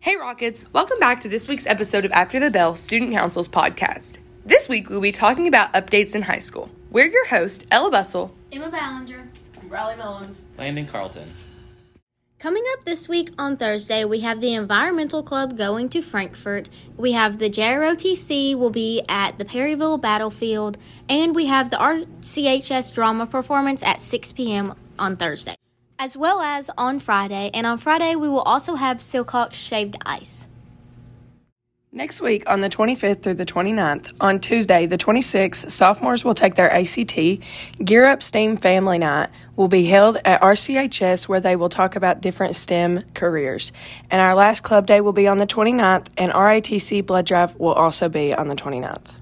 Hey Rockets, welcome back to this week's episode of After the Bell Student Council's podcast. This week we'll be talking about updates in high school. We're your host, Ella Bussell, Emma Ballinger. Riley Mullins. Landon Carlton. Coming up this week on Thursday, we have the Environmental Club going to Frankfort. We have the JROTC will be at the Perryville Battlefield, and we have the RCHS drama performance at 6 p.m. on Thursday, as well as on Friday. And on Friday, we will also have Silcox Shaved Ice. Next week, on the 25th through the 29th, on Tuesday, the 26th, sophomores will take their ACT. Gear Up STEAM Family Night will be held at RCHS where they will talk about different STEM careers. And our last club day will be on the 29th, and RATC Blood Drive will also be on the 29th.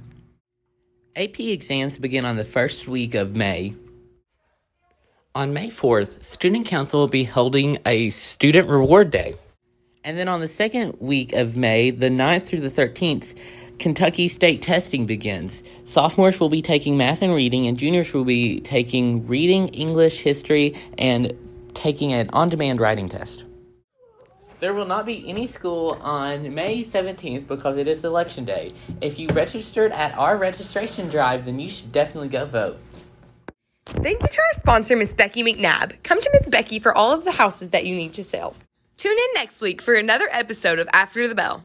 AP exams begin on the first week of May. On May 4th, Student Council will be holding a Student Reward Day. And then on the second week of May, the 9th through the 13th, Kentucky State testing begins. Sophomores will be taking math and reading, and juniors will be taking reading, English, history, and taking an on demand writing test. There will not be any school on May 17th because it is election day. If you registered at our registration drive, then you should definitely go vote. Thank you to our sponsor, Miss Becky McNabb. Come to Miss Becky for all of the houses that you need to sell. Tune in next week for another episode of After the Bell.